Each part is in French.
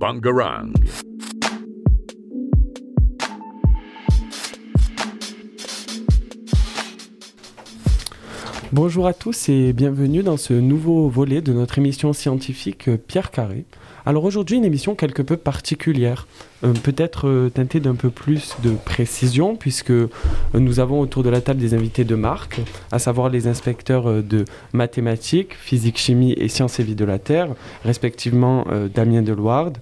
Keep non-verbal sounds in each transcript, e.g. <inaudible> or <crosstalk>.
Bangarang. Bonjour à tous et bienvenue dans ce nouveau volet de notre émission scientifique Pierre Carré. Alors aujourd'hui, une émission quelque peu particulière, euh, peut-être euh, teintée d'un peu plus de précision, puisque euh, nous avons autour de la table des invités de marque, à savoir les inspecteurs de mathématiques, physique, chimie et sciences et vie de la Terre, respectivement Damien Deloire,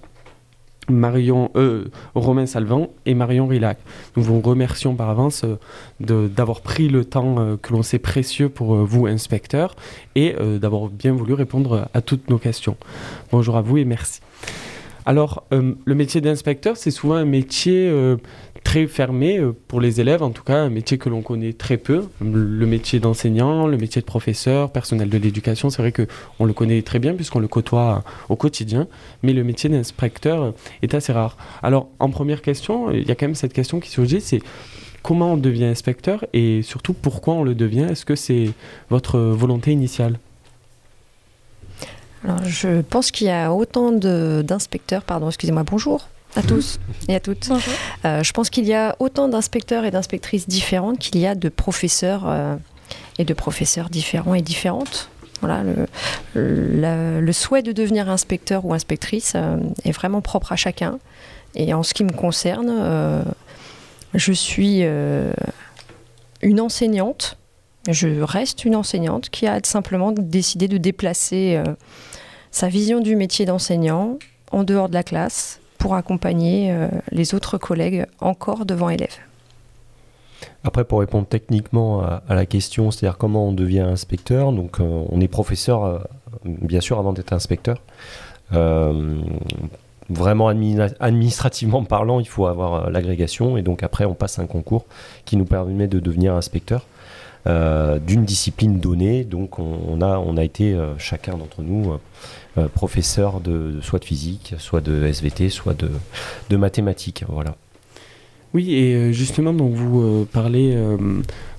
Marion, euh, Romain Salvant et Marion Rilac. Nous vous remercions par avance euh, d'avoir pris le temps euh, que l'on sait précieux pour vous, inspecteurs, et d'avoir bien voulu répondre à toutes nos questions. Bonjour à vous et merci. Alors, le métier d'inspecteur, c'est souvent un métier très fermé euh, pour les élèves, en tout cas un métier que l'on connaît très peu. Le métier d'enseignant, le métier de professeur, personnel de l'éducation, c'est vrai qu'on le connaît très bien puisqu'on le côtoie au quotidien, mais le métier d'inspecteur est assez rare. Alors en première question, il y a quand même cette question qui surgit, c'est comment on devient inspecteur et surtout pourquoi on le devient? Est-ce que c'est votre volonté initiale? Alors, je pense qu'il y a autant d'inspecteurs, pardon, excusez-moi, bonjour, à tous et à toutes. Euh, je pense qu'il y a autant d'inspecteurs et d'inspectrices différentes qu'il y a de professeurs euh, et de professeurs différents et différentes. Voilà, le, le, souhait de devenir inspecteur ou inspectrice euh, est vraiment propre à chacun. Et en ce qui me concerne, je suis une enseignante, je reste une enseignante qui a simplement décidé de déplacer sa vision du métier d'enseignant en dehors de la classe pour accompagner euh, les autres collègues encore devant élèves. Après, pour répondre techniquement à, la question, c'est-à-dire comment on devient inspecteur, donc euh, on est professeur, euh, bien sûr, avant d'être inspecteur. vraiment administrativement parlant, il faut avoir l'agrégation et donc après on passe un concours qui nous permet de devenir inspecteur. d'une discipline donnée. Donc on, a, on a été chacun d'entre nous euh, professeur de, soit de physique, soit de SVT, soit de, de mathématiques. Voilà. Oui, et euh, justement, donc vous euh, parlez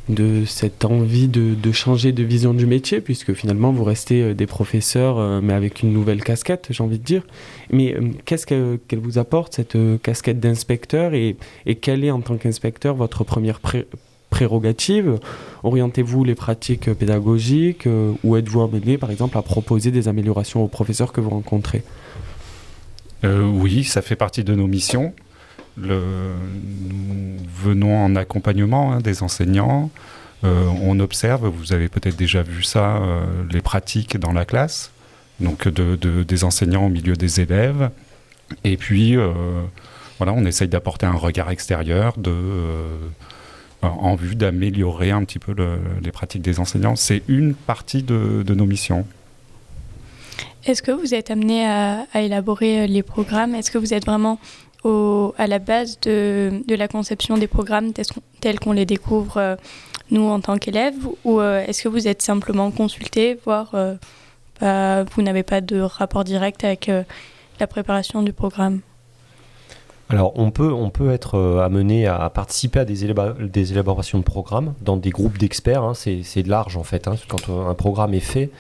de cette envie de, de, changer de vision du métier, puisque finalement vous restez des professeurs, mais avec une nouvelle casquette, j'ai envie de dire. Mais qu'est-ce qu'elle vous apporte, cette casquette d'inspecteur, et, et quelle est en tant qu'inspecteur votre première prérogatives Orientez-vous les pratiques pédagogiques euh, ou êtes-vous amené, par exemple, à proposer des améliorations aux professeurs que vous rencontrez? Euh, Oui, ça fait partie de nos missions. Nous venons en accompagnement hein, des enseignants. Euh, on observe, vous avez peut-être déjà vu ça, les pratiques dans la classe, donc de, de, des enseignants au milieu des élèves. Et puis, voilà, on essaye d'apporter un regard extérieur de en vue d'améliorer un petit peu le, les pratiques des enseignants. C'est une partie de, nos missions. Est-ce que vous êtes amené à, élaborer euh, les programmes? Est-ce que vous êtes vraiment à la base de, la conception des programmes tels qu'on les découvre euh, nous en tant qu'élèves? Ou euh, est-ce que vous êtes simplement consulté, voire euh, bah, vous n'avez pas de rapport direct avec euh, la préparation du programme? Alors, on peut, être euh, amené à participer à des, élaborations de programmes dans des groupes d'experts. Hein, c'est large en fait. Hein, quand un programme est fait,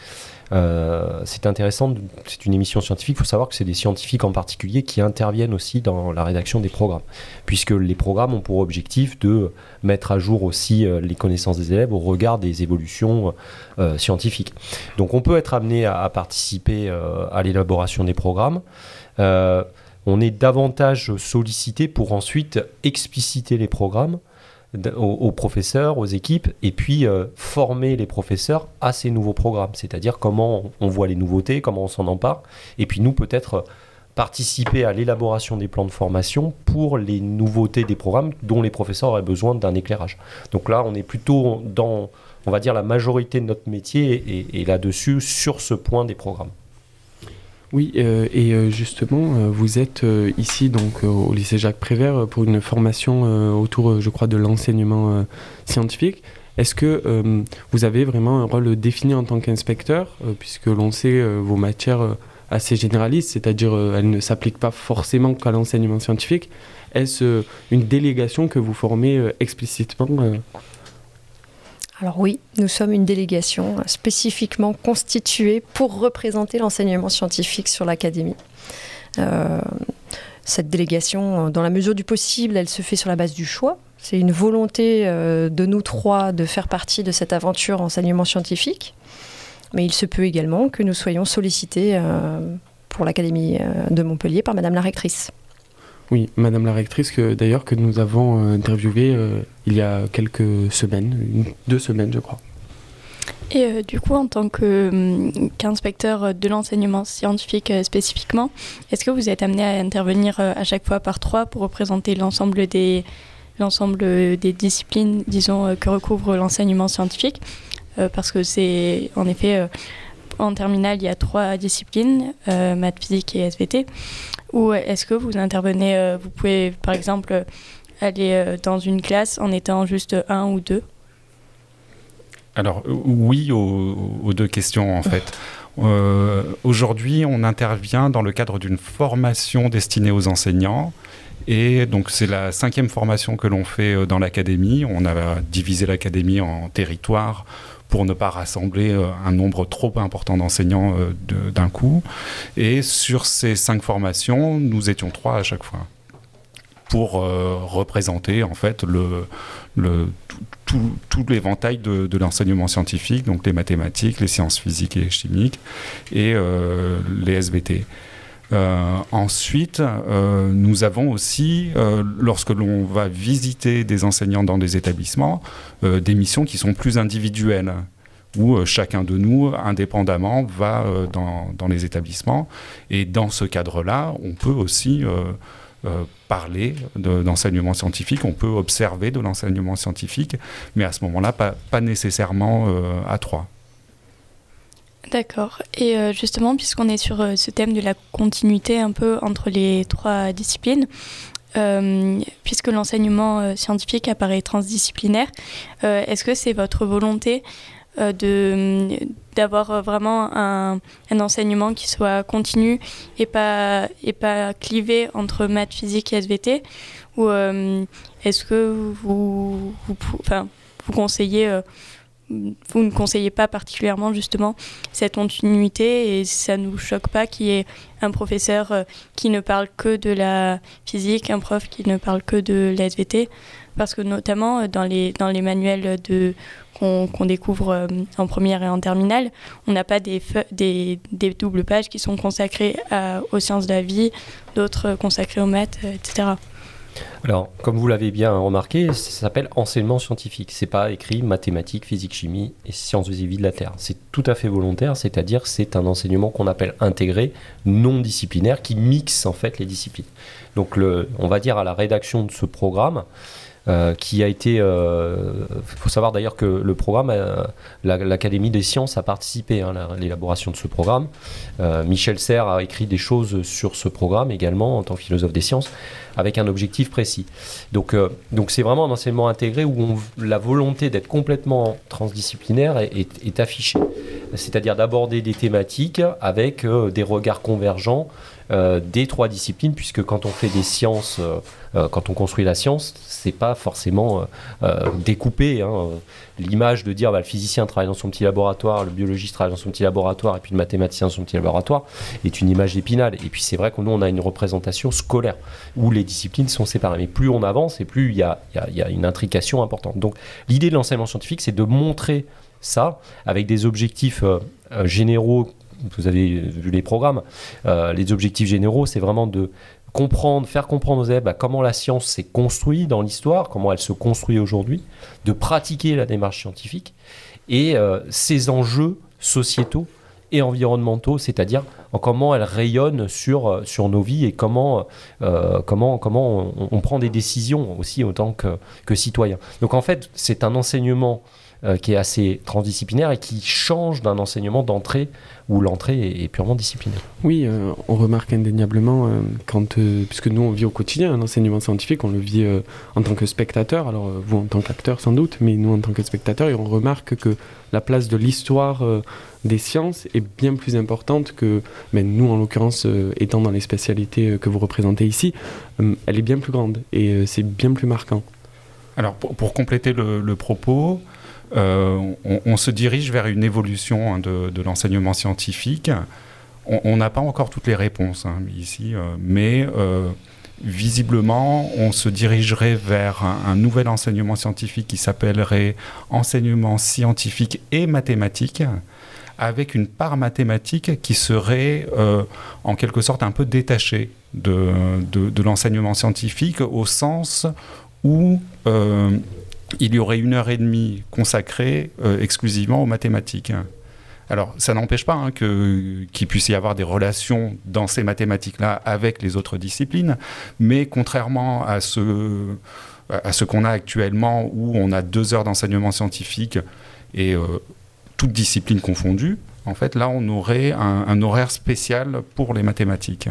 euh, c'est intéressant. C'est une émission scientifique. Il faut savoir que c'est des scientifiques en particulier qui interviennent aussi dans la rédaction des programmes, puisque les programmes ont pour objectif de mettre à jour aussi euh, les connaissances des élèves au regard des évolutions euh, scientifiques. Donc, on peut être amené à, participer euh, à l'élaboration des programmes. On est davantage sollicité pour ensuite expliciter les programmes aux, professeurs, aux équipes, et puis euh, former les professeurs à ces nouveaux programmes, c'est-à-dire comment on voit les nouveautés, comment on s'en empare, et puis nous peut-être participer à l'élaboration des plans de formation pour les nouveautés des programmes dont les professeurs auraient besoin d'un éclairage. Donc là, on est plutôt dans, on va dire, la majorité de notre métier et, et là-dessus sur ce point des programmes. Oui, euh, et euh, justement, euh, vous êtes ici donc au lycée Jacques Prévert pour une formation autour, je crois, de l'enseignement scientifique. Est-ce que vous avez vraiment un rôle défini en tant qu'inspecteur, puisque l'on sait vos matières assez généralistes, c'est-à-dire elles ne s'appliquent pas forcément qu'à l'enseignement scientifique Est-ce une délégation que vous formez explicitement Alors oui, nous sommes une délégation spécifiquement constituée pour représenter l'enseignement scientifique sur l'académie. Euh, cette délégation, dans la mesure du possible, elle se fait sur la base du choix. C'est une volonté euh, de nous trois de faire partie de cette aventure enseignement scientifique. Mais il se peut également que nous soyons sollicités euh, pour l'Académie de Montpellier par Madame la rectrice. Oui, Madame la rectrice, que, d'ailleurs, que nous avons euh, interviewée euh, il y a quelques semaines, deux semaines, je crois. Et euh, du coup, en tant qu'inspecteur de l'enseignement scientifique spécifiquement, est-ce que vous êtes amené à intervenir à chaque fois par trois pour représenter l'ensemble des, l'ensemble des disciplines, disons, que recouvre l'enseignement scientifique? Parce que c'est, en effet, en terminale, il y a trois disciplines, maths, physique et SVT. Ou est-ce que vous intervenez, euh, vous pouvez par exemple aller euh, dans une classe en étant juste un ou deux? Alors oui aux, deux questions en fait. <laughs> Euh, aujourd'hui, on intervient dans le cadre d'une formation destinée aux enseignants. Et donc c'est la cinquième formation que l'on fait dans l'académie. On a divisé l'académie en territoires pour ne pas rassembler euh, un nombre trop important d'enseignants euh, d'un coup. Et sur ces cinq formations, nous étions trois à chaque fois pour euh, représenter en fait le, tout, l'éventail de, l'enseignement scientifique, donc les mathématiques, les sciences physiques et chimiques et les SVT. Ensuite, nous avons aussi, lorsque l'on va visiter des enseignants dans des établissements, des missions qui sont plus individuelles où euh, chacun de nous, indépendamment, va euh, dans, les établissements. Et dans ce cadre-là, on peut aussi euh, parler d'enseignement scientifique, on peut observer de l'enseignement scientifique, mais à ce moment-là, pas, nécessairement à trois. D'accord. Et justement, puisqu'on est sur ce thème de la continuité un peu entre les trois disciplines, puisque l'enseignement scientifique apparaît transdisciplinaire, est-ce que c'est votre volonté euh, d'avoir vraiment un, un, enseignement qui soit continu et pas et pas clivé entre maths, physique et SVT ou euh, est-ce que vous vous, conseillez euh, vous ne conseillez pas particulièrement justement cette continuité et ça ne vous choque pas qu'il y ait un professeur qui ne parle que de la physique, un prof qui ne parle que de la SVT parce que notamment dans les, dans les manuels qu'on découvre euh, en première et en terminale. On n'a pas des, des, des, doubles pages qui sont consacrées aux sciences de la vie, d'autres consacrées aux maths, euh, etc. Alors, comme vous l'avez bien remarqué, ça s'appelle enseignement scientifique. C'est pas écrit mathématiques, physique, chimie et sciences de de la Terre. C'est tout à fait volontaire, c'est-à-dire c'est un enseignement qu'on appelle intégré, non disciplinaire, qui mixe en fait les disciplines. Donc, on va dire à la rédaction de ce programme, euh, qui a été. Il euh, faut savoir d'ailleurs que le programme, euh, l'Académie des sciences a participé hein, à l'élaboration de ce programme. Michel Serres a écrit des choses sur ce programme également en tant que philosophe des sciences, avec un objectif précis. Donc, donc c'est vraiment un enseignement intégré où la volonté d'être complètement transdisciplinaire est affichée. C'est-à-dire d'aborder des thématiques avec des regards convergents euh, des trois disciplines, puisque quand on fait des sciences, euh, euh, quand on construit la science, c'est pas forcément découpé. Hein. L'image de dire bah, le physicien travaille dans son petit laboratoire, le biologiste travaille dans son petit laboratoire, et puis le mathématicien dans son petit laboratoire, est une image épinale. Et puis c'est vrai que nous, on a une représentation scolaire, où les disciplines sont séparées. Mais plus on avance, et plus il y a, y a une intrication importante. Donc l'idée de l'enseignement scientifique, c'est de montrer ça avec des objectifs généraux vous avez vu les programmes, euh, les objectifs généraux, c'est vraiment de comprendre, faire comprendre aux élèves bah, comment la science s'est construite dans l'histoire, comment elle se construit aujourd'hui, de pratiquer la démarche scientifique et euh, ses enjeux sociétaux et environnementaux, c'est-à-dire en comment elle rayonne sur, euh, sur nos vies et comment, comment, comment on, prend des décisions aussi en tant que, que citoyen. Donc en fait, c'est un enseignement qui est assez transdisciplinaire et qui change d'un enseignement d'entrée où l'entrée est, purement disciplinaire. Oui, euh, on remarque indéniablement, euh, quand, euh, puisque nous on vit au quotidien un enseignement scientifique, on le vit en tant que spectateur, alors vous en tant qu'acteur sans doute, mais nous en tant que spectateur, et on remarque que la place de l'histoire des sciences est bien plus importante que mais ben, nous en l'occurrence étant dans les spécialités que vous représentez ici, elle est bien plus grande et c'est bien plus marquant. Alors pour, compléter le propos, on, se dirige vers une évolution hein, de, l'enseignement scientifique. On n'a pas encore toutes les réponses hein, ici, mais visiblement, on se dirigerait vers un, nouvel enseignement scientifique qui s'appellerait enseignement scientifique et mathématique, avec une part mathématique qui serait euh, en quelque sorte un peu détachée de, l'enseignement scientifique, au sens où euh, il y aurait une heure et demie consacrée euh, exclusivement aux mathématiques. Alors, ça n'empêche pas hein, qu'il puisse y avoir des relations dans ces mathématiques-là avec les autres disciplines, mais contrairement à ce, à ce qu'on a actuellement, où on a deux heures d'enseignement scientifique et euh, toutes disciplines confondues, en fait, là, on aurait un, horaire spécial pour les mathématiques.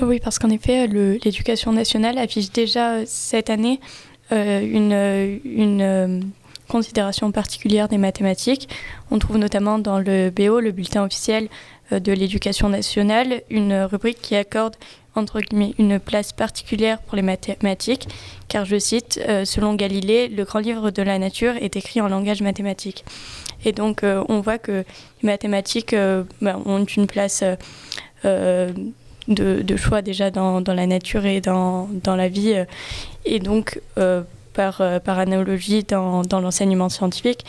Oui, parce qu'en effet, l'éducation nationale affiche déjà cette année euh, une, une considération particulière des mathématiques. On trouve notamment dans le BO, le bulletin officiel euh, de l'éducation nationale, une rubrique qui accorde entre guillemets une place particulière pour les mathématiques, car je cite, euh, selon Galilée, le grand livre de la nature est écrit en langage mathématique. Et donc euh, on voit que les mathématiques ben, ont une place de, choix déjà dans, la nature et dans, dans la vie. et donc par, euh, par analogie dans, dans l'enseignement scientifique.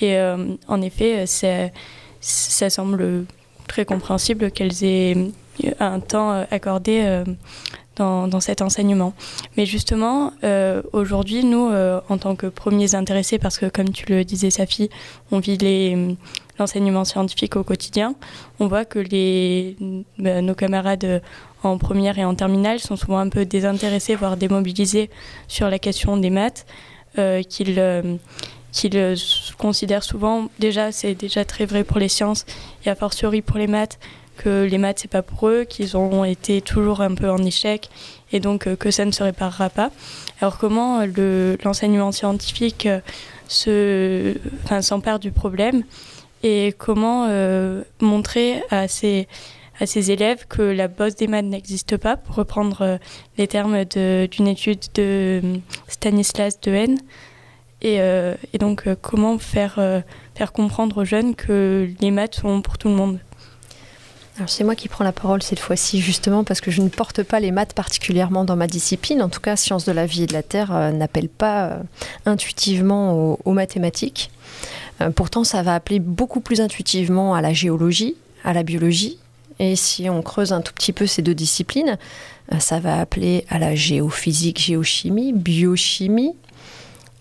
Et euh, en effet, ça semble très compréhensible qu'elles aient un temps accordé dans, dans, cet enseignement. Mais justement, euh, aujourd'hui, nous, en tant que premiers intéressés, parce que comme tu le disais, Safi, on vit l'enseignement scientifique au quotidien, on voit que bah, nos camarades en première et en terminale sont souvent un peu désintéressés, voire démobilisés sur la question des maths, euh, qu'ils euh, euh, considèrent souvent, déjà c'est déjà très vrai pour les sciences et a fortiori pour les maths, que les maths c'est pas pour eux, qu'ils ont été toujours un peu en échec et donc que ça ne se réparera pas. Alors comment l'enseignement scientifique s'empare du problème? Et comment montrer à ces élèves que la bosse des maths n'existe pas, pour reprendre euh, les termes d'une étude de euh, Stanislas Dehaene. Et, euh, donc, comment faire comprendre aux jeunes que les maths sont pour tout le monde alors c'est moi qui prends la parole cette fois-ci justement parce que je ne porte pas les maths particulièrement dans ma discipline. En tout cas, sciences de la vie et de la terre n'appelle pas intuitivement aux, mathématiques. pourtant, ça va appeler beaucoup plus intuitivement à la géologie, à la biologie, et si on creuse un tout petit peu ces deux disciplines, euh, ça va appeler à la géophysique, géochimie, biochimie,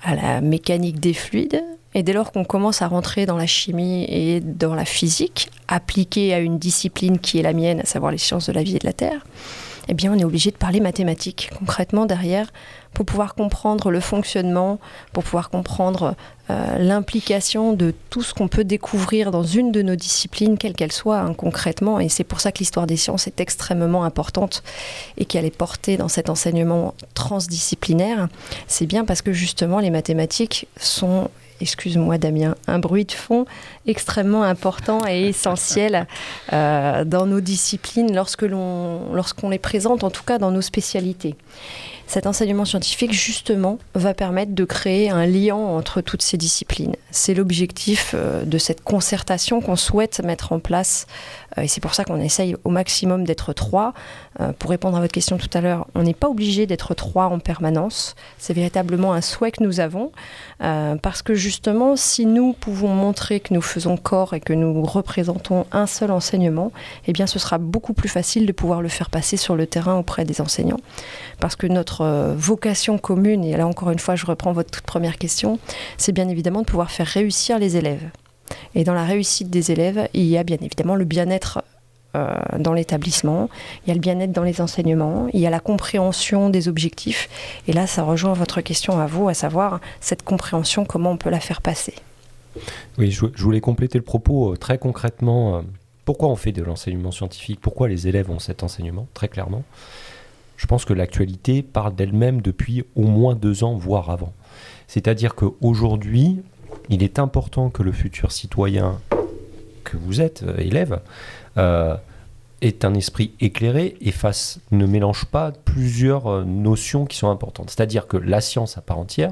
à la mécanique des fluides. Et dès lors qu'on commence à rentrer dans la chimie et dans la physique, appliquée à une discipline qui est la mienne, à savoir les sciences de la vie et de la Terre, eh bien on est obligé de parler mathématiques concrètement derrière pour pouvoir comprendre le fonctionnement, pour pouvoir comprendre euh, l'implication de tout ce qu'on peut découvrir dans une de nos disciplines, quelle qu'elle soit hein, concrètement. Et c'est pour ça que l'histoire des sciences est extrêmement importante et qu'elle est portée dans cet enseignement transdisciplinaire. C'est bien parce que justement les mathématiques sont excuse-moi Damien, un bruit de fond extrêmement important et essentiel euh, dans nos disciplines lorsque l'on, lorsqu'on les présente, en tout cas dans nos spécialités. Cet enseignement scientifique, justement, va permettre de créer un lien entre toutes ces disciplines. C'est l'objectif euh, de cette concertation qu'on souhaite mettre en place. Euh, et c'est pour ça qu'on essaye au maximum d'être trois. Euh, pour répondre à votre question tout à l'heure, on n'est pas obligé d'être trois en permanence. C'est véritablement un souhait que nous avons. Parce que justement, si nous pouvons montrer que nous faisons corps et que nous représentons un seul enseignement, eh bien ce sera beaucoup plus facile de pouvoir le faire passer sur le terrain auprès des enseignants. Parce que notre euh, vocation commune, et là encore une fois je reprends votre toute première question, c'est bien évidemment de pouvoir faire réussir les élèves. Et dans la réussite des élèves, il y a bien évidemment le bien-être euh, dans l'établissement, il y a le bien-être dans les enseignements, il y a la compréhension des objectifs. Et là, ça rejoint votre question à vous, à savoir cette compréhension, comment on peut la faire passer. Oui, je, voulais compléter le propos euh, très concrètement. pourquoi on fait de l'enseignement scientifique Pourquoi les élèves ont cet enseignement Très clairement je pense que l'actualité parle d'elle-même depuis au moins deux ans, voire avant. C'est-à-dire qu'aujourd'hui, il est important que le futur citoyen que vous êtes, euh, élève, euh, ait un esprit éclairé et fasse, ne mélange pas plusieurs euh, notions qui sont importantes. C'est-à-dire que la science à part entière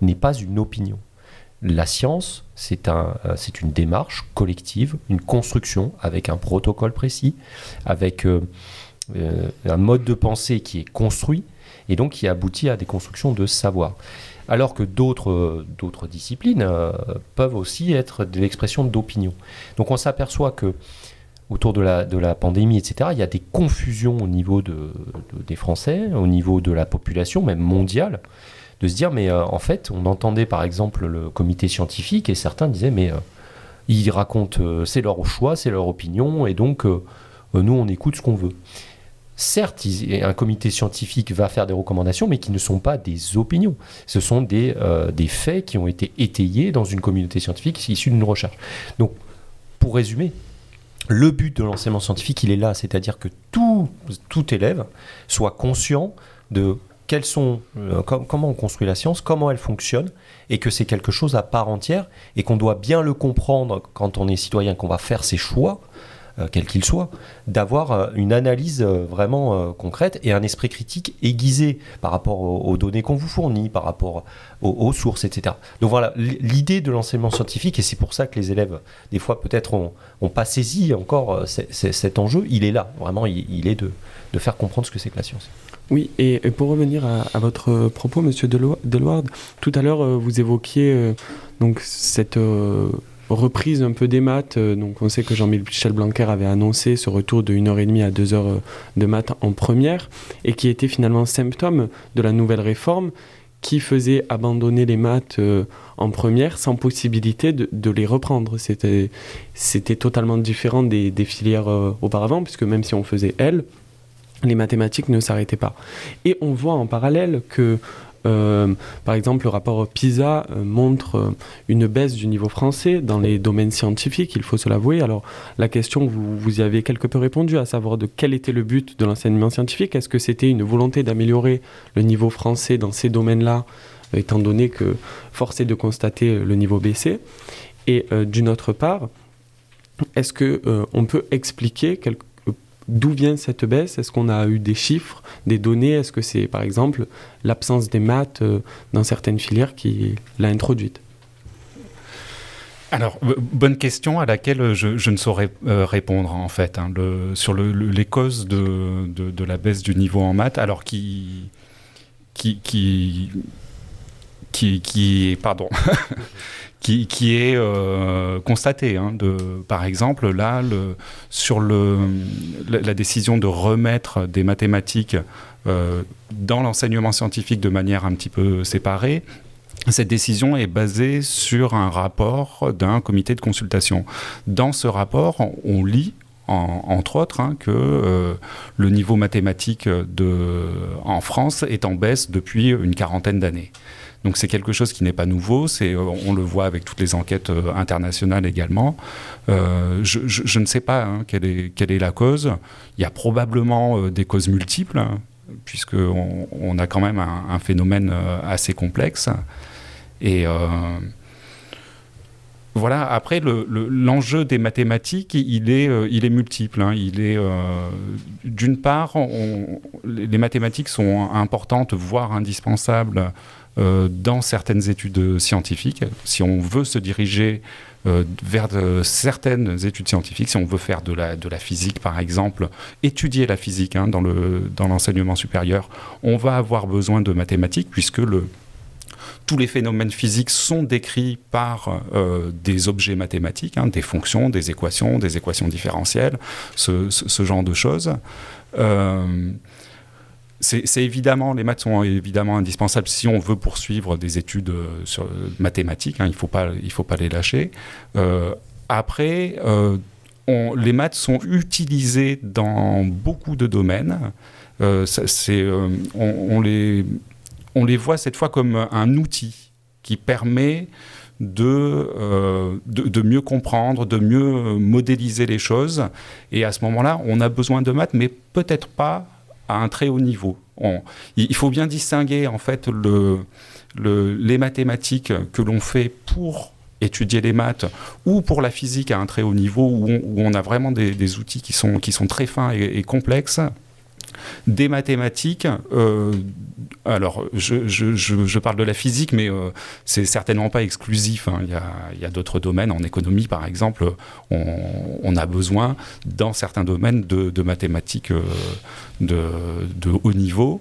n'est pas une opinion. La science, c'est un, euh, une démarche collective, une construction avec un protocole précis, avec un mode de pensée qui est construit et donc qui aboutit à des constructions de savoir. Alors que d'autres, disciplines peuvent aussi être de l'expression d'opinion. Donc on s'aperçoit que autour de la, pandémie, etc., il y a des confusions au niveau de, des Français, au niveau de la population, même mondiale, de se dire, mais euh, en fait, on entendait par exemple le comité scientifique et certains disaient, mais euh, ils racontent, euh, c'est leur choix, c'est leur opinion, et donc nous, on écoute ce qu'on veut. Certes, un comité scientifique va faire des recommandations, mais qui ne sont pas des opinions. Ce sont des, des faits qui ont été étayés dans une communauté scientifique issue d'une recherche. Donc, pour résumer, le but de l'enseignement scientifique, il est là, c'est-à-dire que tout, tout élève soit conscient de sont, euh, comment on construit la science, comment elle fonctionne, et que c'est quelque chose à part entière, et qu'on doit bien le comprendre quand on est citoyen, qu'on va faire ses choix, euh, quel qu'il soit, d'avoir euh, une analyse vraiment concrète et un esprit critique aiguisé par rapport aux, données qu'on vous fournit, par rapport aux, sources, etc. Donc voilà, l'idée de l'enseignement scientifique, et c'est pour ça que les élèves, des fois peut-être, n'ont pas saisi encore cet enjeu, il est là, vraiment, il, est de, faire comprendre ce que c'est que la science. Oui, et, pour revenir à, votre propos, Monsieur Deloard, tout à l'heure euh, vous évoquiez euh, donc cette euh, reprise un peu des maths. donc on sait que Jean-Michel Blanquer avait annoncé ce retour de 1h30 à 2h de maths en première, et qui était finalement symptôme de la nouvelle réforme qui faisait abandonner les maths en première sans possibilité de, les reprendre. C'était, c'était totalement différent des, des filières auparavant, puisque même si on faisait L, les mathématiques ne s'arrêtaient pas. Et on voit en parallèle que, euh, par exemple, le rapport PISA euh, montre euh, une baisse du niveau français dans les domaines scientifiques, il faut se l'avouer. Alors, la question, vous, y avez quelque peu répondu, à savoir de quel était le but de l'enseignement scientifique. Est-ce que c'était une volonté d'améliorer le niveau français dans ces domaines-là, étant donné que force est de constater le niveau baissé? Et d'une autre part, est-ce que on peut expliquer quelque D'où vient cette baisse? Est-ce qu'on a eu des chiffres, des données? Est-ce que c'est par exemple l'absence des maths euh, dans certaines filières qui l'a introduite? Alors, bonne question à laquelle je, ne saurais euh, répondre en fait, hein, sur les causes de, la baisse du niveau en maths, alors qui, qui, qui pardon, <laughs> qui, est euh, constaté. Hein, par exemple, là, sur la, décision de remettre des mathématiques euh, dans l'enseignement scientifique de manière un petit peu séparée, cette décision est basée sur un rapport d'un comité de consultation. Dans ce rapport, on lit entre autres, hein, que euh, le niveau mathématique en France est en baisse depuis une quarantaine d'années. Donc c'est quelque chose qui n'est pas nouveau, c'est, euh, on le voit avec toutes les enquêtes euh, internationales également. Euh, je, ne sais pas hein, quelle, est, la cause. Il y a probablement des causes multiples, hein, puisqu'on on a quand même un, phénomène assez complexe. Et voilà, après, l'enjeu des mathématiques, il est, multiple. Hein. Il est, d'une part, les mathématiques sont importantes, voire indispensables euh, dans certaines études scientifiques. Si on veut se diriger euh, vers certaines études scientifiques, si on veut faire de la, de la physique par exemple, étudier la physique hein, dans l'enseignement dans supérieur, on va avoir besoin de mathématiques puisque le, tous les phénomènes physiques sont décrits par euh, des objets mathématiques, hein, des fonctions, des équations, des équations différentielles, ce, genre de choses c'est évidemment, les maths sont évidemment indispensables si on veut poursuivre des études euh, sur, mathématiques. Hein, il ne faut, pas, faut pas les lâcher. Euh, après, euh, les maths sont utilisées dans beaucoup de domaines. on, les, on les voit cette fois comme un outil qui permet de, de, mieux comprendre, de mieux modéliser les choses. Et à ce moment-là, on a besoin de maths, mais peut-être pas à un très haut niveau. il faut bien distinguer en fait le, les mathématiques que l'on fait pour étudier les maths ou pour la physique à un très haut niveau où on, a vraiment des, outils qui sont très fins et, complexes des mathématiques, euh, alors je, je, je, parle de la physique, mais euh, c'est certainement pas exclusif. Hein. Il y a, a d'autres domaines, en économie par exemple, on, on, a besoin dans certains domaines de, de mathématiques euh, de, de, haut niveau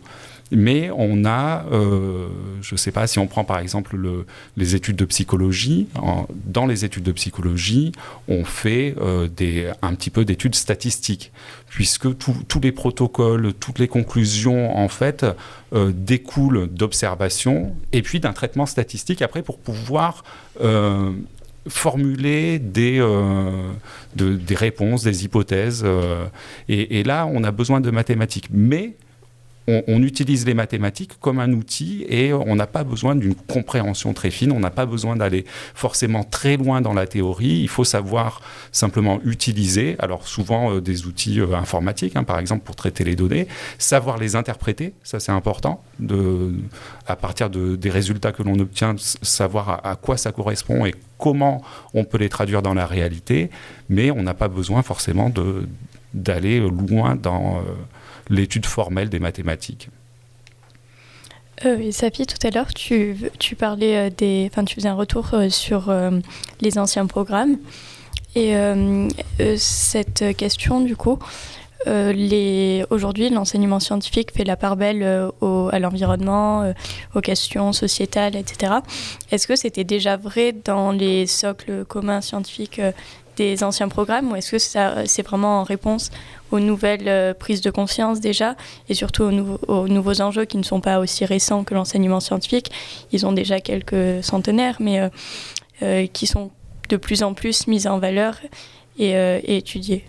mais on a, euh, je ne sais pas si on prend par exemple le, les études de psychologie, dans les études de psychologie, on fait euh, un petit peu d'études statistiques, puisque tous les protocoles, toutes les conclusions en fait euh, découlent d'observations et puis d'un traitement statistique après pour pouvoir formuler des, de, des réponses, des hypothèses. et, et, là, on a besoin de mathématiques. Mais on, utilise les mathématiques comme un outil et on n'a pas besoin d'une compréhension très fine, on n'a pas besoin d'aller forcément très loin dans la théorie, il faut savoir simplement utiliser, alors souvent euh, des outils euh, informatiques, hein, par exemple pour traiter les données, savoir les interpréter, ça c'est important, à partir de, des résultats que l'on obtient, savoir à, quoi ça correspond et comment on peut les traduire dans la réalité, mais on n'a pas besoin forcément d'aller loin dans... Euh, l'étude formelle des mathématiques. Euh, Safi, tout à l'heure, tu, parlais euh, des, enfin, tu faisais un retour euh, sur euh, les anciens programmes. Et cette question, du coup, aujourd'hui, l'enseignement scientifique fait la part belle à l'environnement, aux questions sociétales, etc. Est-ce que c'était déjà vrai dans les socles communs scientifiques des anciens programmes ou est-ce que c'est vraiment en réponse aux nouvelles euh, prises de conscience déjà et surtout aux, nouveaux enjeux qui ne sont pas aussi récents que l'enseignement scientifique Ils ont déjà quelques centenaires, mais euh, euh, qui sont de plus en plus mis en valeur et, et étudiés.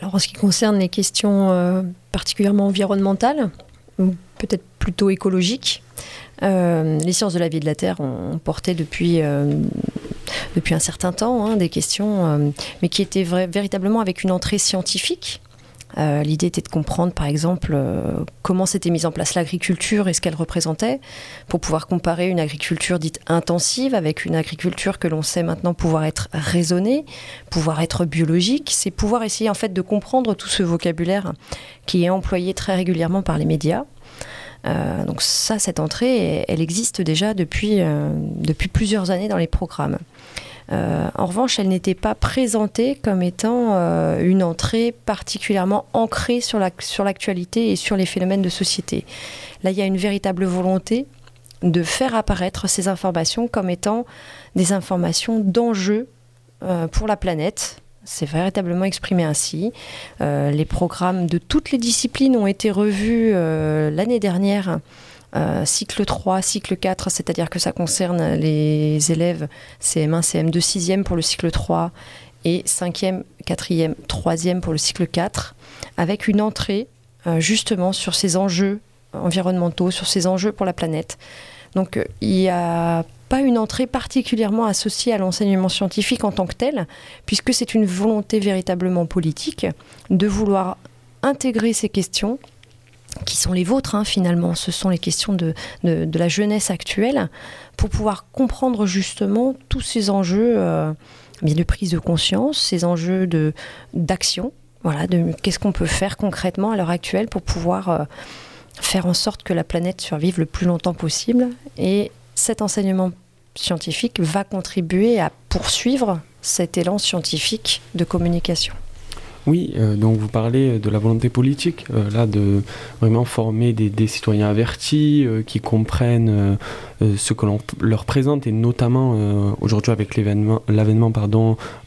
Alors en ce qui concerne les questions particulièrement environnementales, ou peut-être plutôt écologiques, les sciences de la vie de la Terre ont porté depuis depuis un certain temps, hein, des questions, euh, mais qui étaient véritablement avec une entrée scientifique. Euh, l'idée était de comprendre, par exemple, euh, comment s'était mise en place l'agriculture et ce qu'elle représentait, pour pouvoir comparer une agriculture dite intensive avec une agriculture que l'on sait maintenant pouvoir être raisonnée, pouvoir être biologique. C'est pouvoir essayer en fait de comprendre tout ce vocabulaire qui est employé très régulièrement par les médias. Donc ça, cette entrée, elle existe déjà depuis, depuis plusieurs années dans les programmes. Euh, en revanche, elle n'était pas présentée comme étant euh, une entrée particulièrement ancrée sur l'actualité la, et sur les phénomènes de société. Là, il y a une véritable volonté de faire apparaître ces informations comme étant des informations d'enjeu euh, pour la planète. C'est véritablement exprimé ainsi. les programmes de toutes les disciplines ont été revus l'année dernière euh, cycle 3, cycle 4, c'est-à-dire que ça concerne les élèves CM1, CM2, 6e pour le cycle 3 et 5e, 4e, 3e pour le cycle 4, avec une entrée euh, justement sur ces enjeux environnementaux, sur ces enjeux pour la planète. Donc euh, il n'y a pas une entrée particulièrement associée à l'enseignement scientifique en tant que tel, puisque c'est une volonté véritablement politique de vouloir intégrer ces questions qui sont les vôtres hein, finalement, ce sont les questions de, de, la jeunesse actuelle, pour pouvoir comprendre justement tous ces enjeux euh, de prise de conscience, ces enjeux d'action, voilà, de qu'est-ce qu'on peut faire concrètement à l'heure actuelle pour pouvoir euh, faire en sorte que la planète survive le plus longtemps possible. Et cet enseignement scientifique va contribuer à poursuivre cet élan scientifique de communication. Oui, euh, donc vous parlez de la volonté politique, euh, là, de vraiment former des, citoyens avertis euh, qui comprennent ce que l'on leur présente, et notamment aujourd'hui avec l'avènement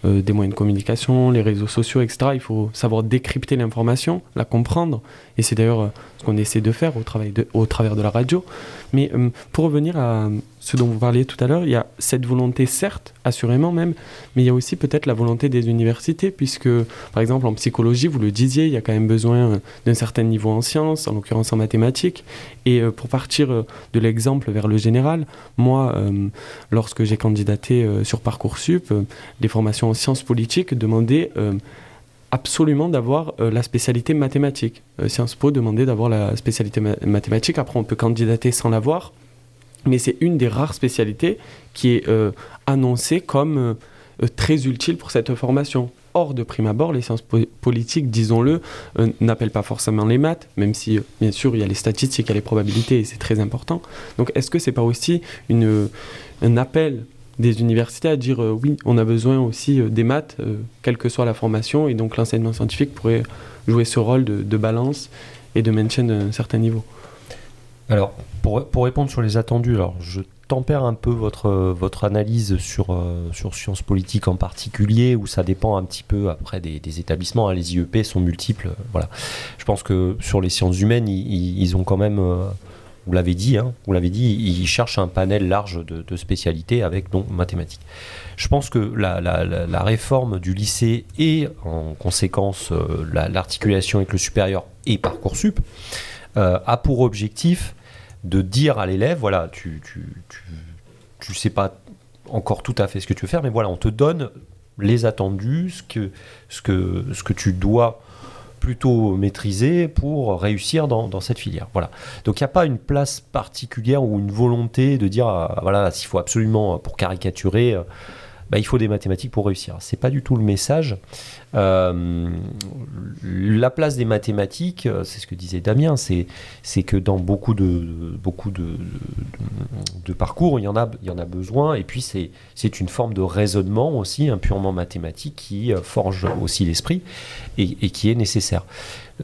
des moyens de communication, les réseaux sociaux, etc. Il faut savoir décrypter l'information, la comprendre, et c'est d'ailleurs ce qu'on essaie de faire au, travail au travers de la radio. Mais pour revenir à ce dont vous parliez tout à l'heure, il y a cette volonté, certes, assurément même, mais il y a aussi peut-être la volonté des universités, puisque, par exemple, en psychologie, vous le disiez, il y a quand même besoin d'un certain niveau en sciences, en l'occurrence en mathématiques. Et euh, pour partir euh, de l'exemple vers le général, moi, euh, lorsque j'ai candidaté sur Parcoursup, des formations en sciences politiques demandaient absolument d'avoir la spécialité mathématique. Sciences Po demandait d'avoir la spécialité mathématique. Après, on peut candidater sans l'avoir mais c'est une des rares spécialités qui est euh, annoncée comme euh, très utile pour cette formation. Or, de prime abord, les sciences politiques, disons-le, euh, n'appellent pas forcément les maths, même si, euh, bien sûr, il y a les statistiques, il y a les probabilités, et c'est très important. Donc, est-ce que c'est pas aussi un appel des universités à dire euh, oui, on a besoin aussi des maths, quelle que soit la formation, et donc l'enseignement scientifique pourrait jouer ce rôle de, de balance et de maintien d'un certain niveau? Alors, pour, pour, répondre sur les attendus, alors je tempère un peu votre, votre analyse sur, euh, sur sciences politiques en particulier, où ça dépend un petit peu après des, établissements. Hein. Les IEP sont multiples. Euh, voilà. Je pense que sur les sciences humaines, ils, ont quand même, euh, vous l'avez dit, hein, vous l'avez dit, ils cherchent un panel large de, spécialités avec donc mathématiques. Je pense que la, la, réforme du lycée et en conséquence l'articulation avec le supérieur et Parcoursup a pour objectif de dire à l'élève, voilà, tu, tu, tu, sais pas encore tout à fait ce que tu veux faire, mais voilà, on te donne les attendus, ce que, ce que, ce que tu dois plutôt maîtriser pour réussir dans, cette filière. Voilà. Donc il n'y a pas une place particulière ou une volonté de dire, ah, voilà, s'il faut absolument, pour caricaturer, bah, il faut des mathématiques pour réussir. C'est pas du tout le message. Euh, la place des mathématiques, euh, c'est ce que disait Damien, c'est, que dans beaucoup de, parcours, il y, en a, besoin. Et puis c'est, une forme de raisonnement aussi, purement mathématique, qui euh, forge aussi l'esprit et, qui est nécessaire.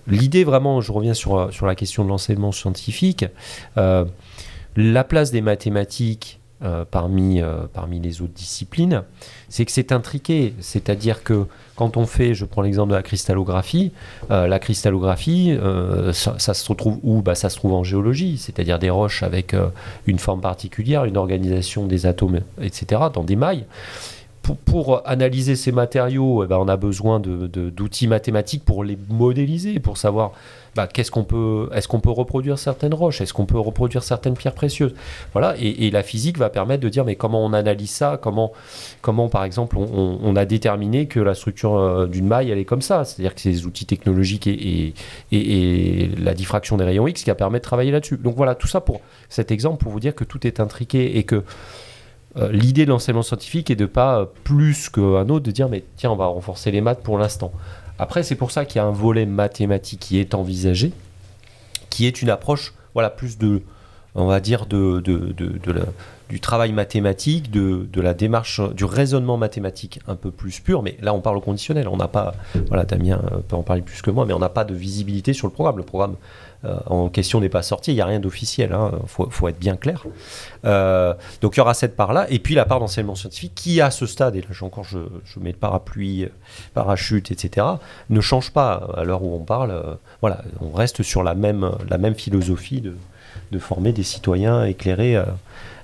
L'idée vraiment, je reviens sur la question de l'enseignement scientifique, la place des mathématiques euh, parmi, euh, parmi les autres disciplines, c'est que c'est intriqué. C'est-à-dire que quand on fait, je prends l'exemple de la cristallographie, euh, la cristallographie, ça, se retrouve où? Bah, Ça se trouve en géologie, c'est-à-dire des roches avec une forme particulière, une organisation des atomes, etc., dans des mailles. Pour, analyser ces matériaux, eh ben, on a besoin d'outils mathématiques pour les modéliser, pour savoir bah, qu'est-ce qu'on peut, est-ce qu'on peut reproduire certaines roches, est-ce qu'on peut reproduire certaines pierres précieuses, voilà. Et, la physique va permettre de dire mais comment on analyse ça, comment, comment par exemple on, a déterminé que la structure euh, d'une maille elle est comme ça, c'est-à-dire que c'est des outils technologiques et, et, la diffraction des rayons X qui a permis de travailler là-dessus. Donc voilà tout ça pour cet exemple pour vous dire que tout est intriqué et que euh, l'idée de l'enseignement scientifique est de pas euh, plus qu'un autre de dire mais tiens on va renforcer les maths pour l'instant. Après, c'est pour ça qu'il y a un volet mathématique qui est envisagé, qui est une approche, voilà, plus de, on va dire, de, de, du travail mathématique, de, la démarche, du raisonnement mathématique un peu plus pur. Mais là, on parle au conditionnel. On n'a pas, voilà, Damien peut en parler plus que moi, mais on n'a pas de visibilité sur le programme. Le programme euh, en question n'est pas sorti, il n'y a rien d'officiel, il hein, faut, être bien clair. Euh, donc il y aura cette part-là, et puis la part d'enseignement scientifique qui, à ce stade, et là encore je, mets le parapluie, euh, parachute, etc., ne change pas à l'heure où on parle. voilà, on reste sur la même, la même philosophie de, de former des citoyens éclairés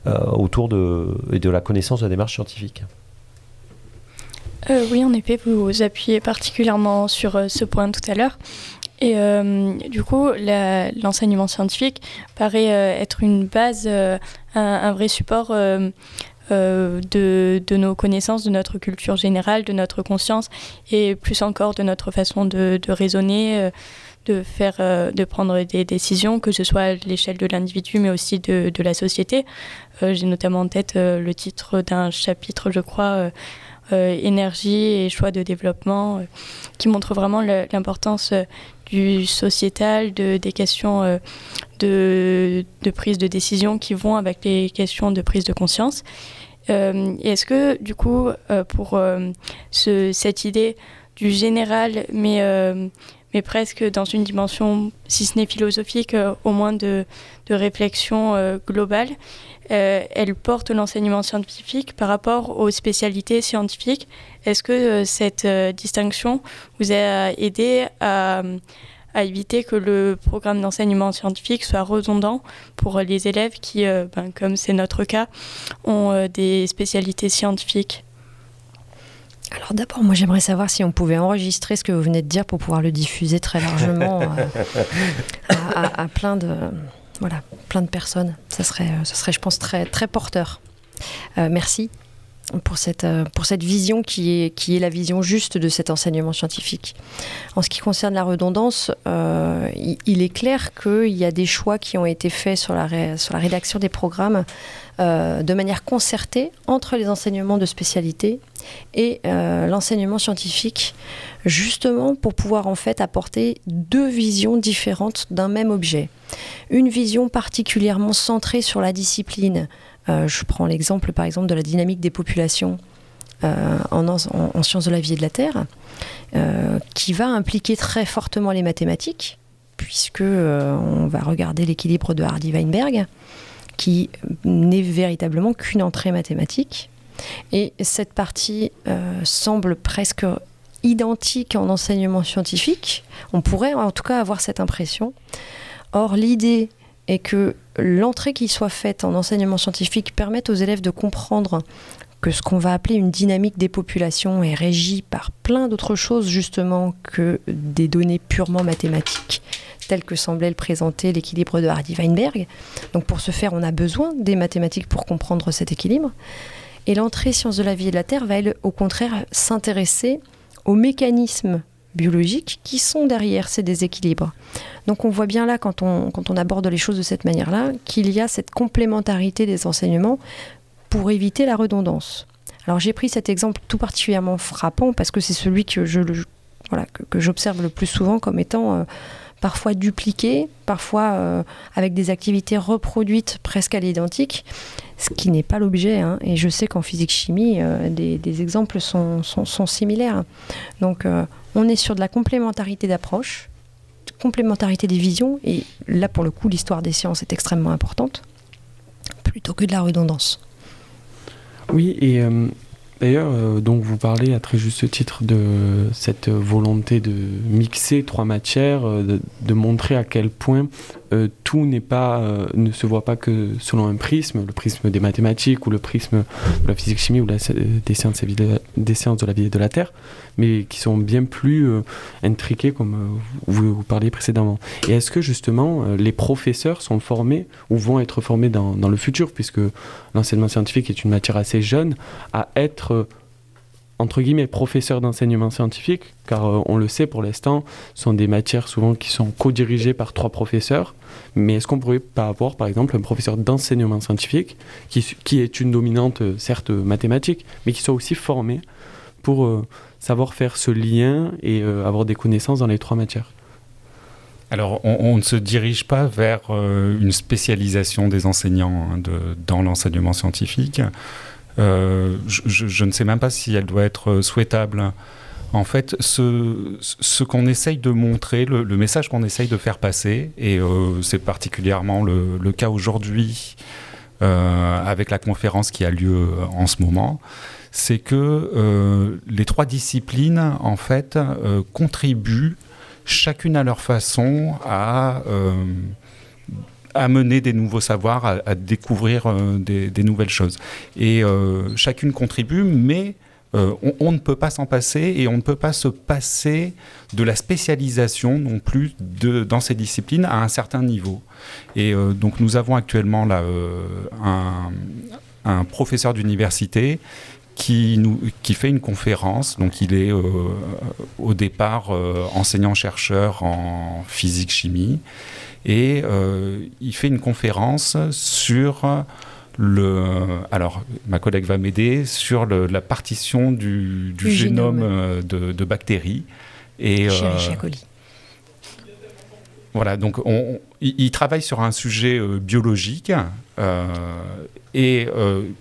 autour de, de la connaissance de la démarche scientifique. oui, en effet, vous, vous appuyez particulièrement sur ce point tout à l'heure. Et euh, du coup, l'enseignement scientifique paraît euh, être une base, euh, un, vrai support de, nos connaissances, de notre culture générale, de notre conscience et plus encore de notre façon de, raisonner, de, faire, de prendre des décisions, que ce soit à l'échelle de l'individu mais aussi de la société. J'ai notamment en tête le titre d'un chapitre, je crois. Énergie et choix de développement, qui montre vraiment l'importance du sociétal, de, des questions euh, de, de, prise de décision qui vont avec les questions de prise de conscience. Euh, Est-ce que, du coup, euh, pour euh, ce, cette idée du général, mais, mais presque dans une dimension, si ce n'est philosophique, au moins de, de réflexion globale, elle porte l'enseignement scientifique par rapport aux spécialités scientifiques. Est-ce que euh, cette euh, distinction vous a aidé à, éviter que le programme d'enseignement scientifique soit redondant pour les élèves qui, euh, ben, comme c'est notre cas, ont des spécialités scientifiques? Alors d'abord, moi j'aimerais savoir si on pouvait enregistrer ce que vous venez de dire pour pouvoir le diffuser très largement <laughs> à, plein de voilà plein de personnes. Ça serait, ça serait, je pense, très très porteur. merci. Pour, cette, pour cette vision qui est, qui est la vision juste de cet enseignement scientifique. En ce qui concerne la redondance, il, est clair qu'il y a des choix qui ont été faits sur la, sur la rédaction des programmes de manière concertée entre les enseignements de spécialité et l'enseignement scientifique, justement pour pouvoir en fait apporter deux visions différentes d'un même objet. Une vision particulièrement centrée sur la discipline. Euh, je prends l'exemple par exemple de la dynamique des populations euh, en, sciences de la vie et de la Terre, euh, qui va impliquer très fortement les mathématiques, puisque on va regarder l'équilibre de Hardy-Weinberg, qui n'est véritablement qu'une entrée mathématique. Et cette partie semble presque identique en enseignement scientifique. On pourrait en tout cas avoir cette impression. Or, l'idée est que l'entrée qui soit faite en enseignement scientifique permette aux élèves de comprendre que ce qu'on va appeler une dynamique des populations est régie par plein d'autres choses justement que des données purement mathématiques telles que semblait le présenter l'équilibre de Hardy-Weinberg. Donc pour ce faire, on a besoin des mathématiques pour comprendre cet équilibre. Et l'entrée sciences de la vie et de la Terre va, elle, au contraire, s'intéresser aux mécanismes biologiques qui sont derrière ces déséquilibres. Donc on voit bien là, quand on, quand on aborde les choses de cette manière-là, qu'il y a cette complémentarité des enseignements pour éviter la redondance. Alors j'ai pris cet exemple tout particulièrement frappant parce que c'est celui que je voilà, que, j'observe le plus souvent comme étant euh, parfois dupliqué, parfois euh, avec des activités reproduites presque à l'identique, ce qui n'est pas l'objet. Hein. Et je sais qu'en physique-chimie, euh, des, exemples sont, similaires. Donc on est sur de la complémentarité d'approche, complémentarité des visions, et là pour le coup l'histoire des sciences est extrêmement importante, plutôt que de la redondance. Oui, et euh, d'ailleurs, euh, donc vous parlez à très juste titre de cette volonté de mixer trois matières, euh, de, montrer à quel point tout n'est pas, ne se voit pas que selon un prisme, le prisme des mathématiques ou le prisme de la physique-chimie ou des, sciences, de la vie et de la Terre, mais qui sont bien plus intriqués comme vous, vous, parliez précédemment. Et est-ce que justement les professeurs sont formés ou vont être formés dans le futur, puisque l'enseignement scientifique est une matière assez jeune, à être entre guillemets professeur d'enseignement scientifique, car euh, on le sait pour l'instant, sont des matières souvent qui sont co-dirigées par trois professeurs. Mais est-ce qu'on pourrait pas avoir par exemple un professeur d'enseignement scientifique qui, qui, est une dominante euh, certes mathématique, mais qui soit aussi formé pour euh, savoir faire ce lien et avoir des connaissances dans les trois matières? Alors, on, ne se dirige pas vers une spécialisation des enseignants hein, dans l'enseignement scientifique. Euh, je, ne sais même pas si elle doit être souhaitable. En fait, ce, qu'on essaye de montrer, le, message qu'on essaye de faire passer, et euh, c'est particulièrement le, cas aujourd'hui euh, avec la conférence qui a lieu en ce moment, c'est que les trois disciplines, en fait, contribuent chacune à leur façon à amener des nouveaux savoirs, à, découvrir euh, des, nouvelles choses. Et euh, chacune contribue, mais euh, on, ne peut pas s'en passer et on ne peut pas se passer de la spécialisation non plus de, dans ces disciplines à un certain niveau. Et donc nous avons actuellement là un, un, professeur d'université qui, nous, qui fait une conférence. Donc il est au départ enseignant-chercheur en physique-chimie. Et euh, il fait une conférence sur le, alors ma collègue va m'aider sur la partition du, génome, euh, de, bactéries. Et euh, voilà, donc on, il, travaille sur un sujet biologique et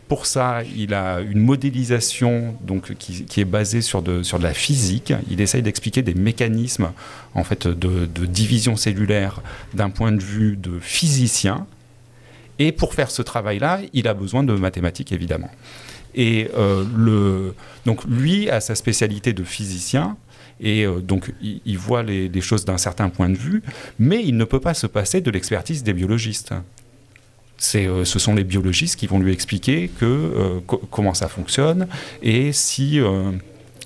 pour ça, il a une modélisation donc, qui, est basée sur de, sur de la physique. Il essaye d'expliquer des mécanismes en fait, de, division cellulaire d'un point de vue de physicien. Et pour faire ce travail-là, il a besoin de mathématiques, évidemment. Et euh, le, donc lui a sa spécialité de physicien, et euh, donc il, voit les, choses d'un certain point de vue, mais il ne peut pas se passer de l'expertise des biologistes. Euh, ce sont les biologistes qui vont lui expliquer que, comment ça fonctionne et si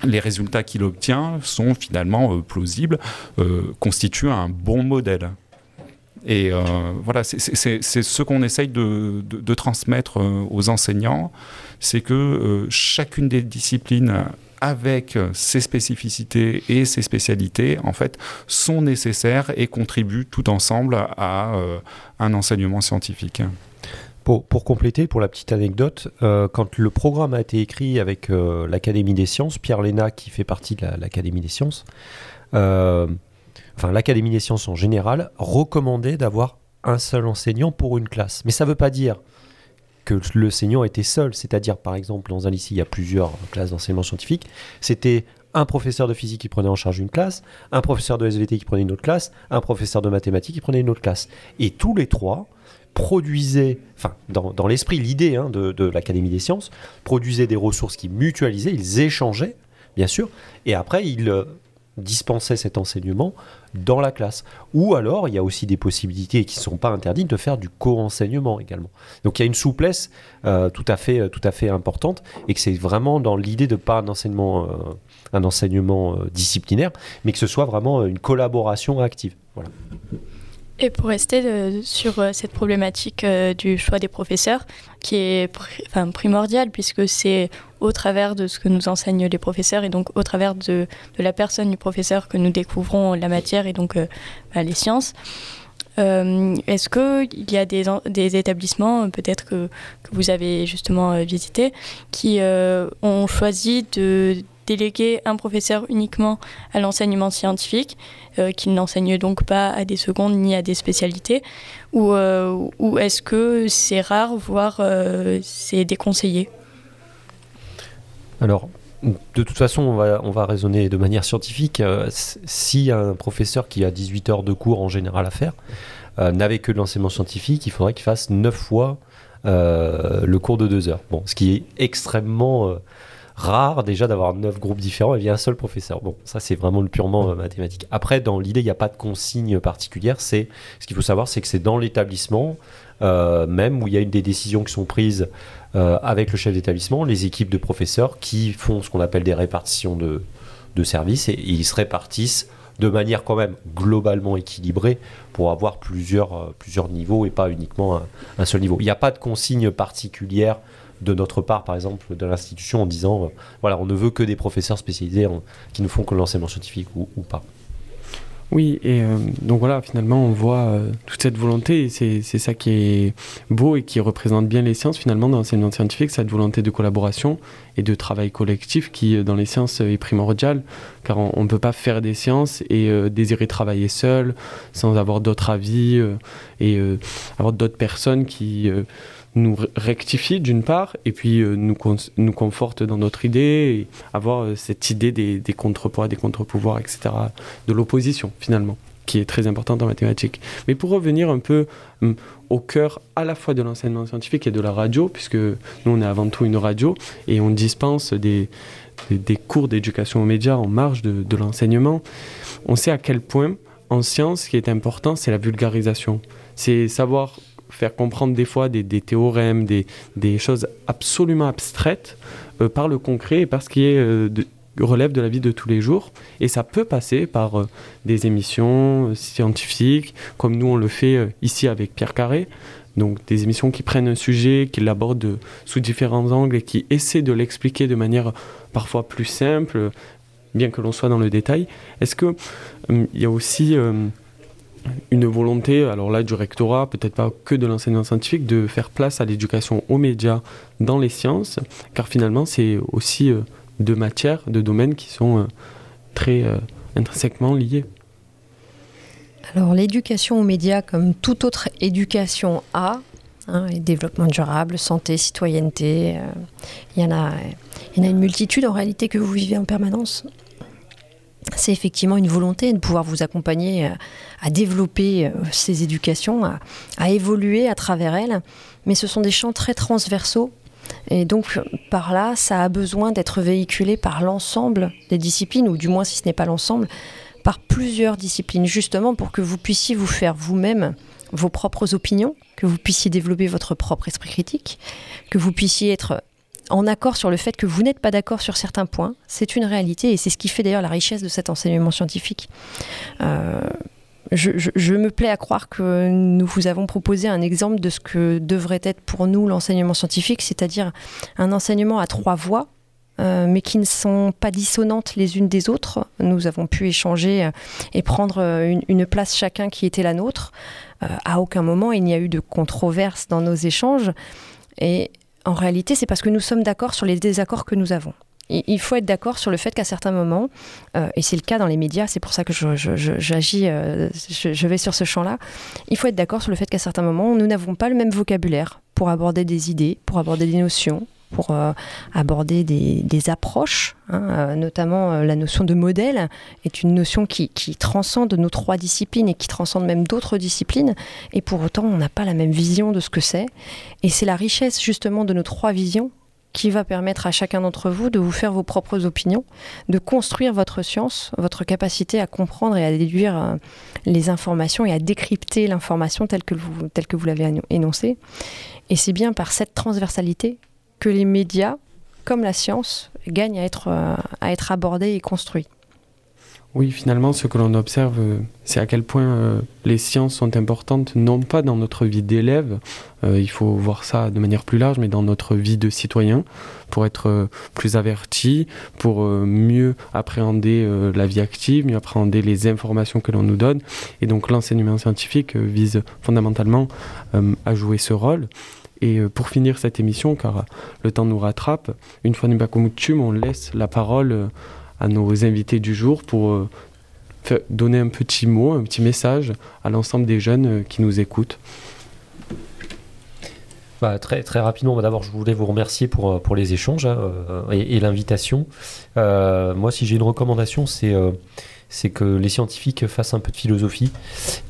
les résultats qu'il obtient sont finalement euh, plausibles, euh, constituent un bon modèle. Et voilà, c'est ce qu'on essaye de, transmettre aux enseignants, c'est que chacune des disciplines avec ses spécificités et ses spécialités, en fait, sont nécessaires et contribuent tout ensemble à un enseignement scientifique. Pour, compléter, pour la petite anecdote, euh, quand le programme a été écrit avec euh, l'Académie des sciences, Pierre Léna, qui fait partie de l'Académie des sciences, euh, enfin l'Académie des sciences en général, recommandait d'avoir un seul enseignant pour une classe. Mais ça ne veut pas dire que l'enseignant était seul, c'est-à-dire par exemple dans un lycée il y a plusieurs classes d'enseignement scientifique, c'était un professeur de physique qui prenait en charge une classe, un professeur de SVT qui prenait une autre classe, un professeur de mathématiques qui prenait une autre classe. Et tous les trois produisaient, enfin dans, l'esprit, l'idée hein, de, l'Académie des sciences, produisaient des ressources qui mutualisaient, ils échangeaient, bien sûr, et après ils euh, dispensaient cet enseignement dans la classe. Ou alors, il y a aussi des possibilités qui ne sont pas interdites de faire du co-enseignement également. Donc il y a une souplesse euh, tout, à fait, tout à fait importante, et que c'est vraiment dans l'idée de pas un enseignement, euh, un enseignement disciplinaire, mais que ce soit vraiment une collaboration active. Voilà. Et pour rester euh, sur euh, cette problématique euh, du choix des professeurs, qui est enfin, primordiale, puisque c'est au travers de ce que nous enseignent les professeurs et donc au travers de, la personne du professeur que nous découvrons la matière et donc bah, les sciences. Est-ce qu'il y a des, établissements, peut-être que, vous avez justement visité, qui ont choisi de déléguer un professeur uniquement à l'enseignement scientifique, euh, qui n'enseigne donc pas à des secondes ni à des spécialités, ou, euh, est-ce que c'est rare, voire euh, c'est déconseillé? Alors, de toute façon, on va, on va raisonner de manière scientifique. si un professeur qui a 18 heures de cours en général à faire n'avait que de l'enseignement scientifique, il faudrait qu'il fasse 9 fois le cours de 2 heures. Bon, ce qui est extrêmement rare déjà d'avoir neuf groupes différents et via un seul professeur. Bon, ça c'est vraiment le purement euh, mathématique. Après, dans l'idée, il n'y a pas de consigne particulière. C'est ce qu'il faut savoir, c'est que c'est dans l'établissement euh, même où il y a une des décisions qui sont prises euh, avec le chef d'établissement, les équipes de professeurs qui font ce qu'on appelle des répartitions de, services et, ils se répartissent de manière quand même globalement équilibrée pour avoir plusieurs, plusieurs niveaux et pas uniquement un, un seul niveau. Il n'y a pas de consigne particulière de notre part, par exemple, de l'institution en disant, euh, voilà, on ne veut que des professeurs spécialisés qui ne font que l'enseignement scientifique ou, pas. Oui, et euh, donc voilà, finalement, on voit euh, toute cette volonté, et c'est ça qui est beau et qui représente bien les sciences, finalement, dans l'enseignement scientifique, cette volonté de collaboration et de travail collectif qui, dans les sciences, est primordiale, car on ne peut pas faire des sciences et désirer travailler seul, sans avoir d'autres avis, et avoir d'autres personnes qui nous rectifie d'une part, et puis euh, nous, nous conforte dans notre idée, avoir euh, cette idée des, des contrepoids, des contre-pouvoirs, etc., de l'opposition finalement, qui est très importante en mathématiques. Mais pour revenir un peu hum, au cœur à la fois de l'enseignement scientifique et de la radio, puisque nous on est avant tout une radio, et on dispense des, des, cours d'éducation aux médias en marge de, de l'enseignement, on sait à quel point en science, ce qui est important, c'est la vulgarisation. C'est savoir faire comprendre des fois des, théorèmes, des, choses absolument abstraites euh, par le concret et par ce qui euh, relève de la vie de tous les jours. Et ça peut passer par euh, des émissions scientifiques, comme nous on le fait ici avec Pierre Carré. Donc des émissions qui prennent un sujet, qui l'abordent sous différents angles et qui essaient de l'expliquer de manière parfois plus simple, bien que l'on soit dans le détail. Est-ce qu'il il y a aussi une volonté, alors là du rectorat, peut-être pas que de l'enseignement scientifique, de faire place à l'éducation aux médias dans les sciences, car finalement c'est aussi euh, deux matières, deux domaines qui sont euh, très euh, intrinsèquement liés. Alors l'éducation aux médias, comme toute autre éducation a, hein, développement durable, santé, citoyenneté, il y, en a, y en a une multitude en réalité que vous vivez en permanence? C'est effectivement une volonté de pouvoir vous accompagner euh, à développer euh, ces éducations, à, évoluer à travers elles. Mais ce sont des champs très transversaux. Et donc, par là, ça a besoin d'être véhiculé par l'ensemble des disciplines, ou du moins, si ce n'est pas l'ensemble, par plusieurs disciplines, justement pour que vous puissiez vous faire vous-même vos propres opinions, que vous puissiez développer votre propre esprit critique, que vous puissiez être en accord sur le fait que vous n'êtes pas d'accord sur certains points. C'est une réalité et c'est ce qui fait d'ailleurs la richesse de cet enseignement scientifique. Euh, je, me plais à croire que nous vous avons proposé un exemple de ce que devrait être pour nous l'enseignement scientifique, c'est-à-dire un enseignement à trois voix, euh, mais qui ne sont pas dissonantes les unes des autres. Nous avons pu échanger euh, et prendre une, place chacun qui était la nôtre. à aucun moment il n'y a eu de controverse dans nos échanges. Et en réalité, c'est parce que nous sommes d'accord sur les désaccords que nous avons. Il faut être d'accord sur le fait qu'à certains moments, euh, et c'est le cas dans les médias, c'est pour ça que j'agis, euh, je, vais sur ce champ-là, il faut être d'accord sur le fait qu'à certains moments, nous n'avons pas le même vocabulaire pour aborder des idées, pour aborder des notions, pour euh, aborder des, approches, hein, notamment la notion de modèle est une notion qui, transcende nos trois disciplines et qui transcende même d'autres disciplines, et pour autant on n'a pas la même vision de ce que c'est, et c'est la richesse justement de nos trois visions qui va permettre à chacun d'entre vous de vous faire vos propres opinions, de construire votre science, votre capacité à comprendre et à déduire euh, les informations et à décrypter l'information telle que vous, telle que vous l'avez énoncée. Et c'est bien par cette transversalité que les médias, comme la science, gagnent à être, euh, à être abordés et construits. Oui, finalement, ce que l'on observe, euh, c'est à quel point euh, les sciences sont importantes, non pas dans notre vie d'élève, il faut voir ça de manière plus large, mais dans notre vie de citoyen, pour être plus averti, pour mieux appréhender la vie active, mieux appréhender les informations que l'on nous donne. Et donc l'enseignement scientifique vise fondamentalement à jouer ce rôle. Et pour finir cette émission, car le temps nous rattrape, une fois n'est pas coutume, on laisse la parole à nos invités du jour pour euh, donner un petit mot, un petit message à l'ensemble des jeunes euh, qui nous écoutent. Bah, très, très rapidement, bah, d'abord, je voulais vous remercier pour, euh, pour les échanges hein, et, l'invitation. moi, si j'ai une recommandation, c'est c'est que les scientifiques fassent un peu de philosophie.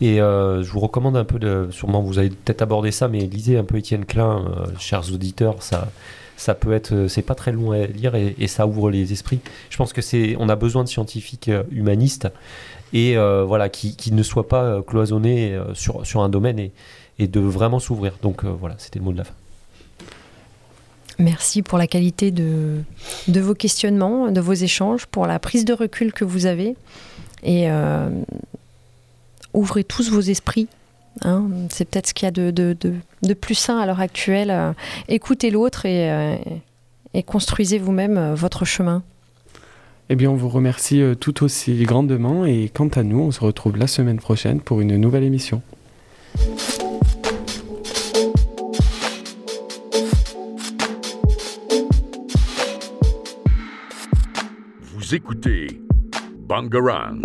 Et je vous recommande un peu de. Sûrement, vous avez peut-être abordé ça, mais lisez un peu Étienne Klein, chers auditeurs. Ça, ça peut être, euh, c'est pas très long à lire et, ça ouvre les esprits. Je pense que c'est, on a besoin de scientifiques euh, humanistes et euh, voilà qui, qui, ne soient pas cloisonnés sur, sur un domaine et, et de vraiment s'ouvrir. Donc voilà, c'était le mot de la fin. Merci pour la qualité de, vos questionnements, de vos échanges, pour la prise de recul que vous avez. Et ouvrez tous vos esprits Hein. c'est peut-être ce qu'il y a de, plus sain à l'heure actuelle. Euh, écoutez l'autre et, euh, construisez vous-même euh, votre chemin. Eh bien, on vous remercie tout aussi grandement et quant à nous, on se retrouve la semaine prochaine pour une nouvelle émission. Vous écoutez Bangarang.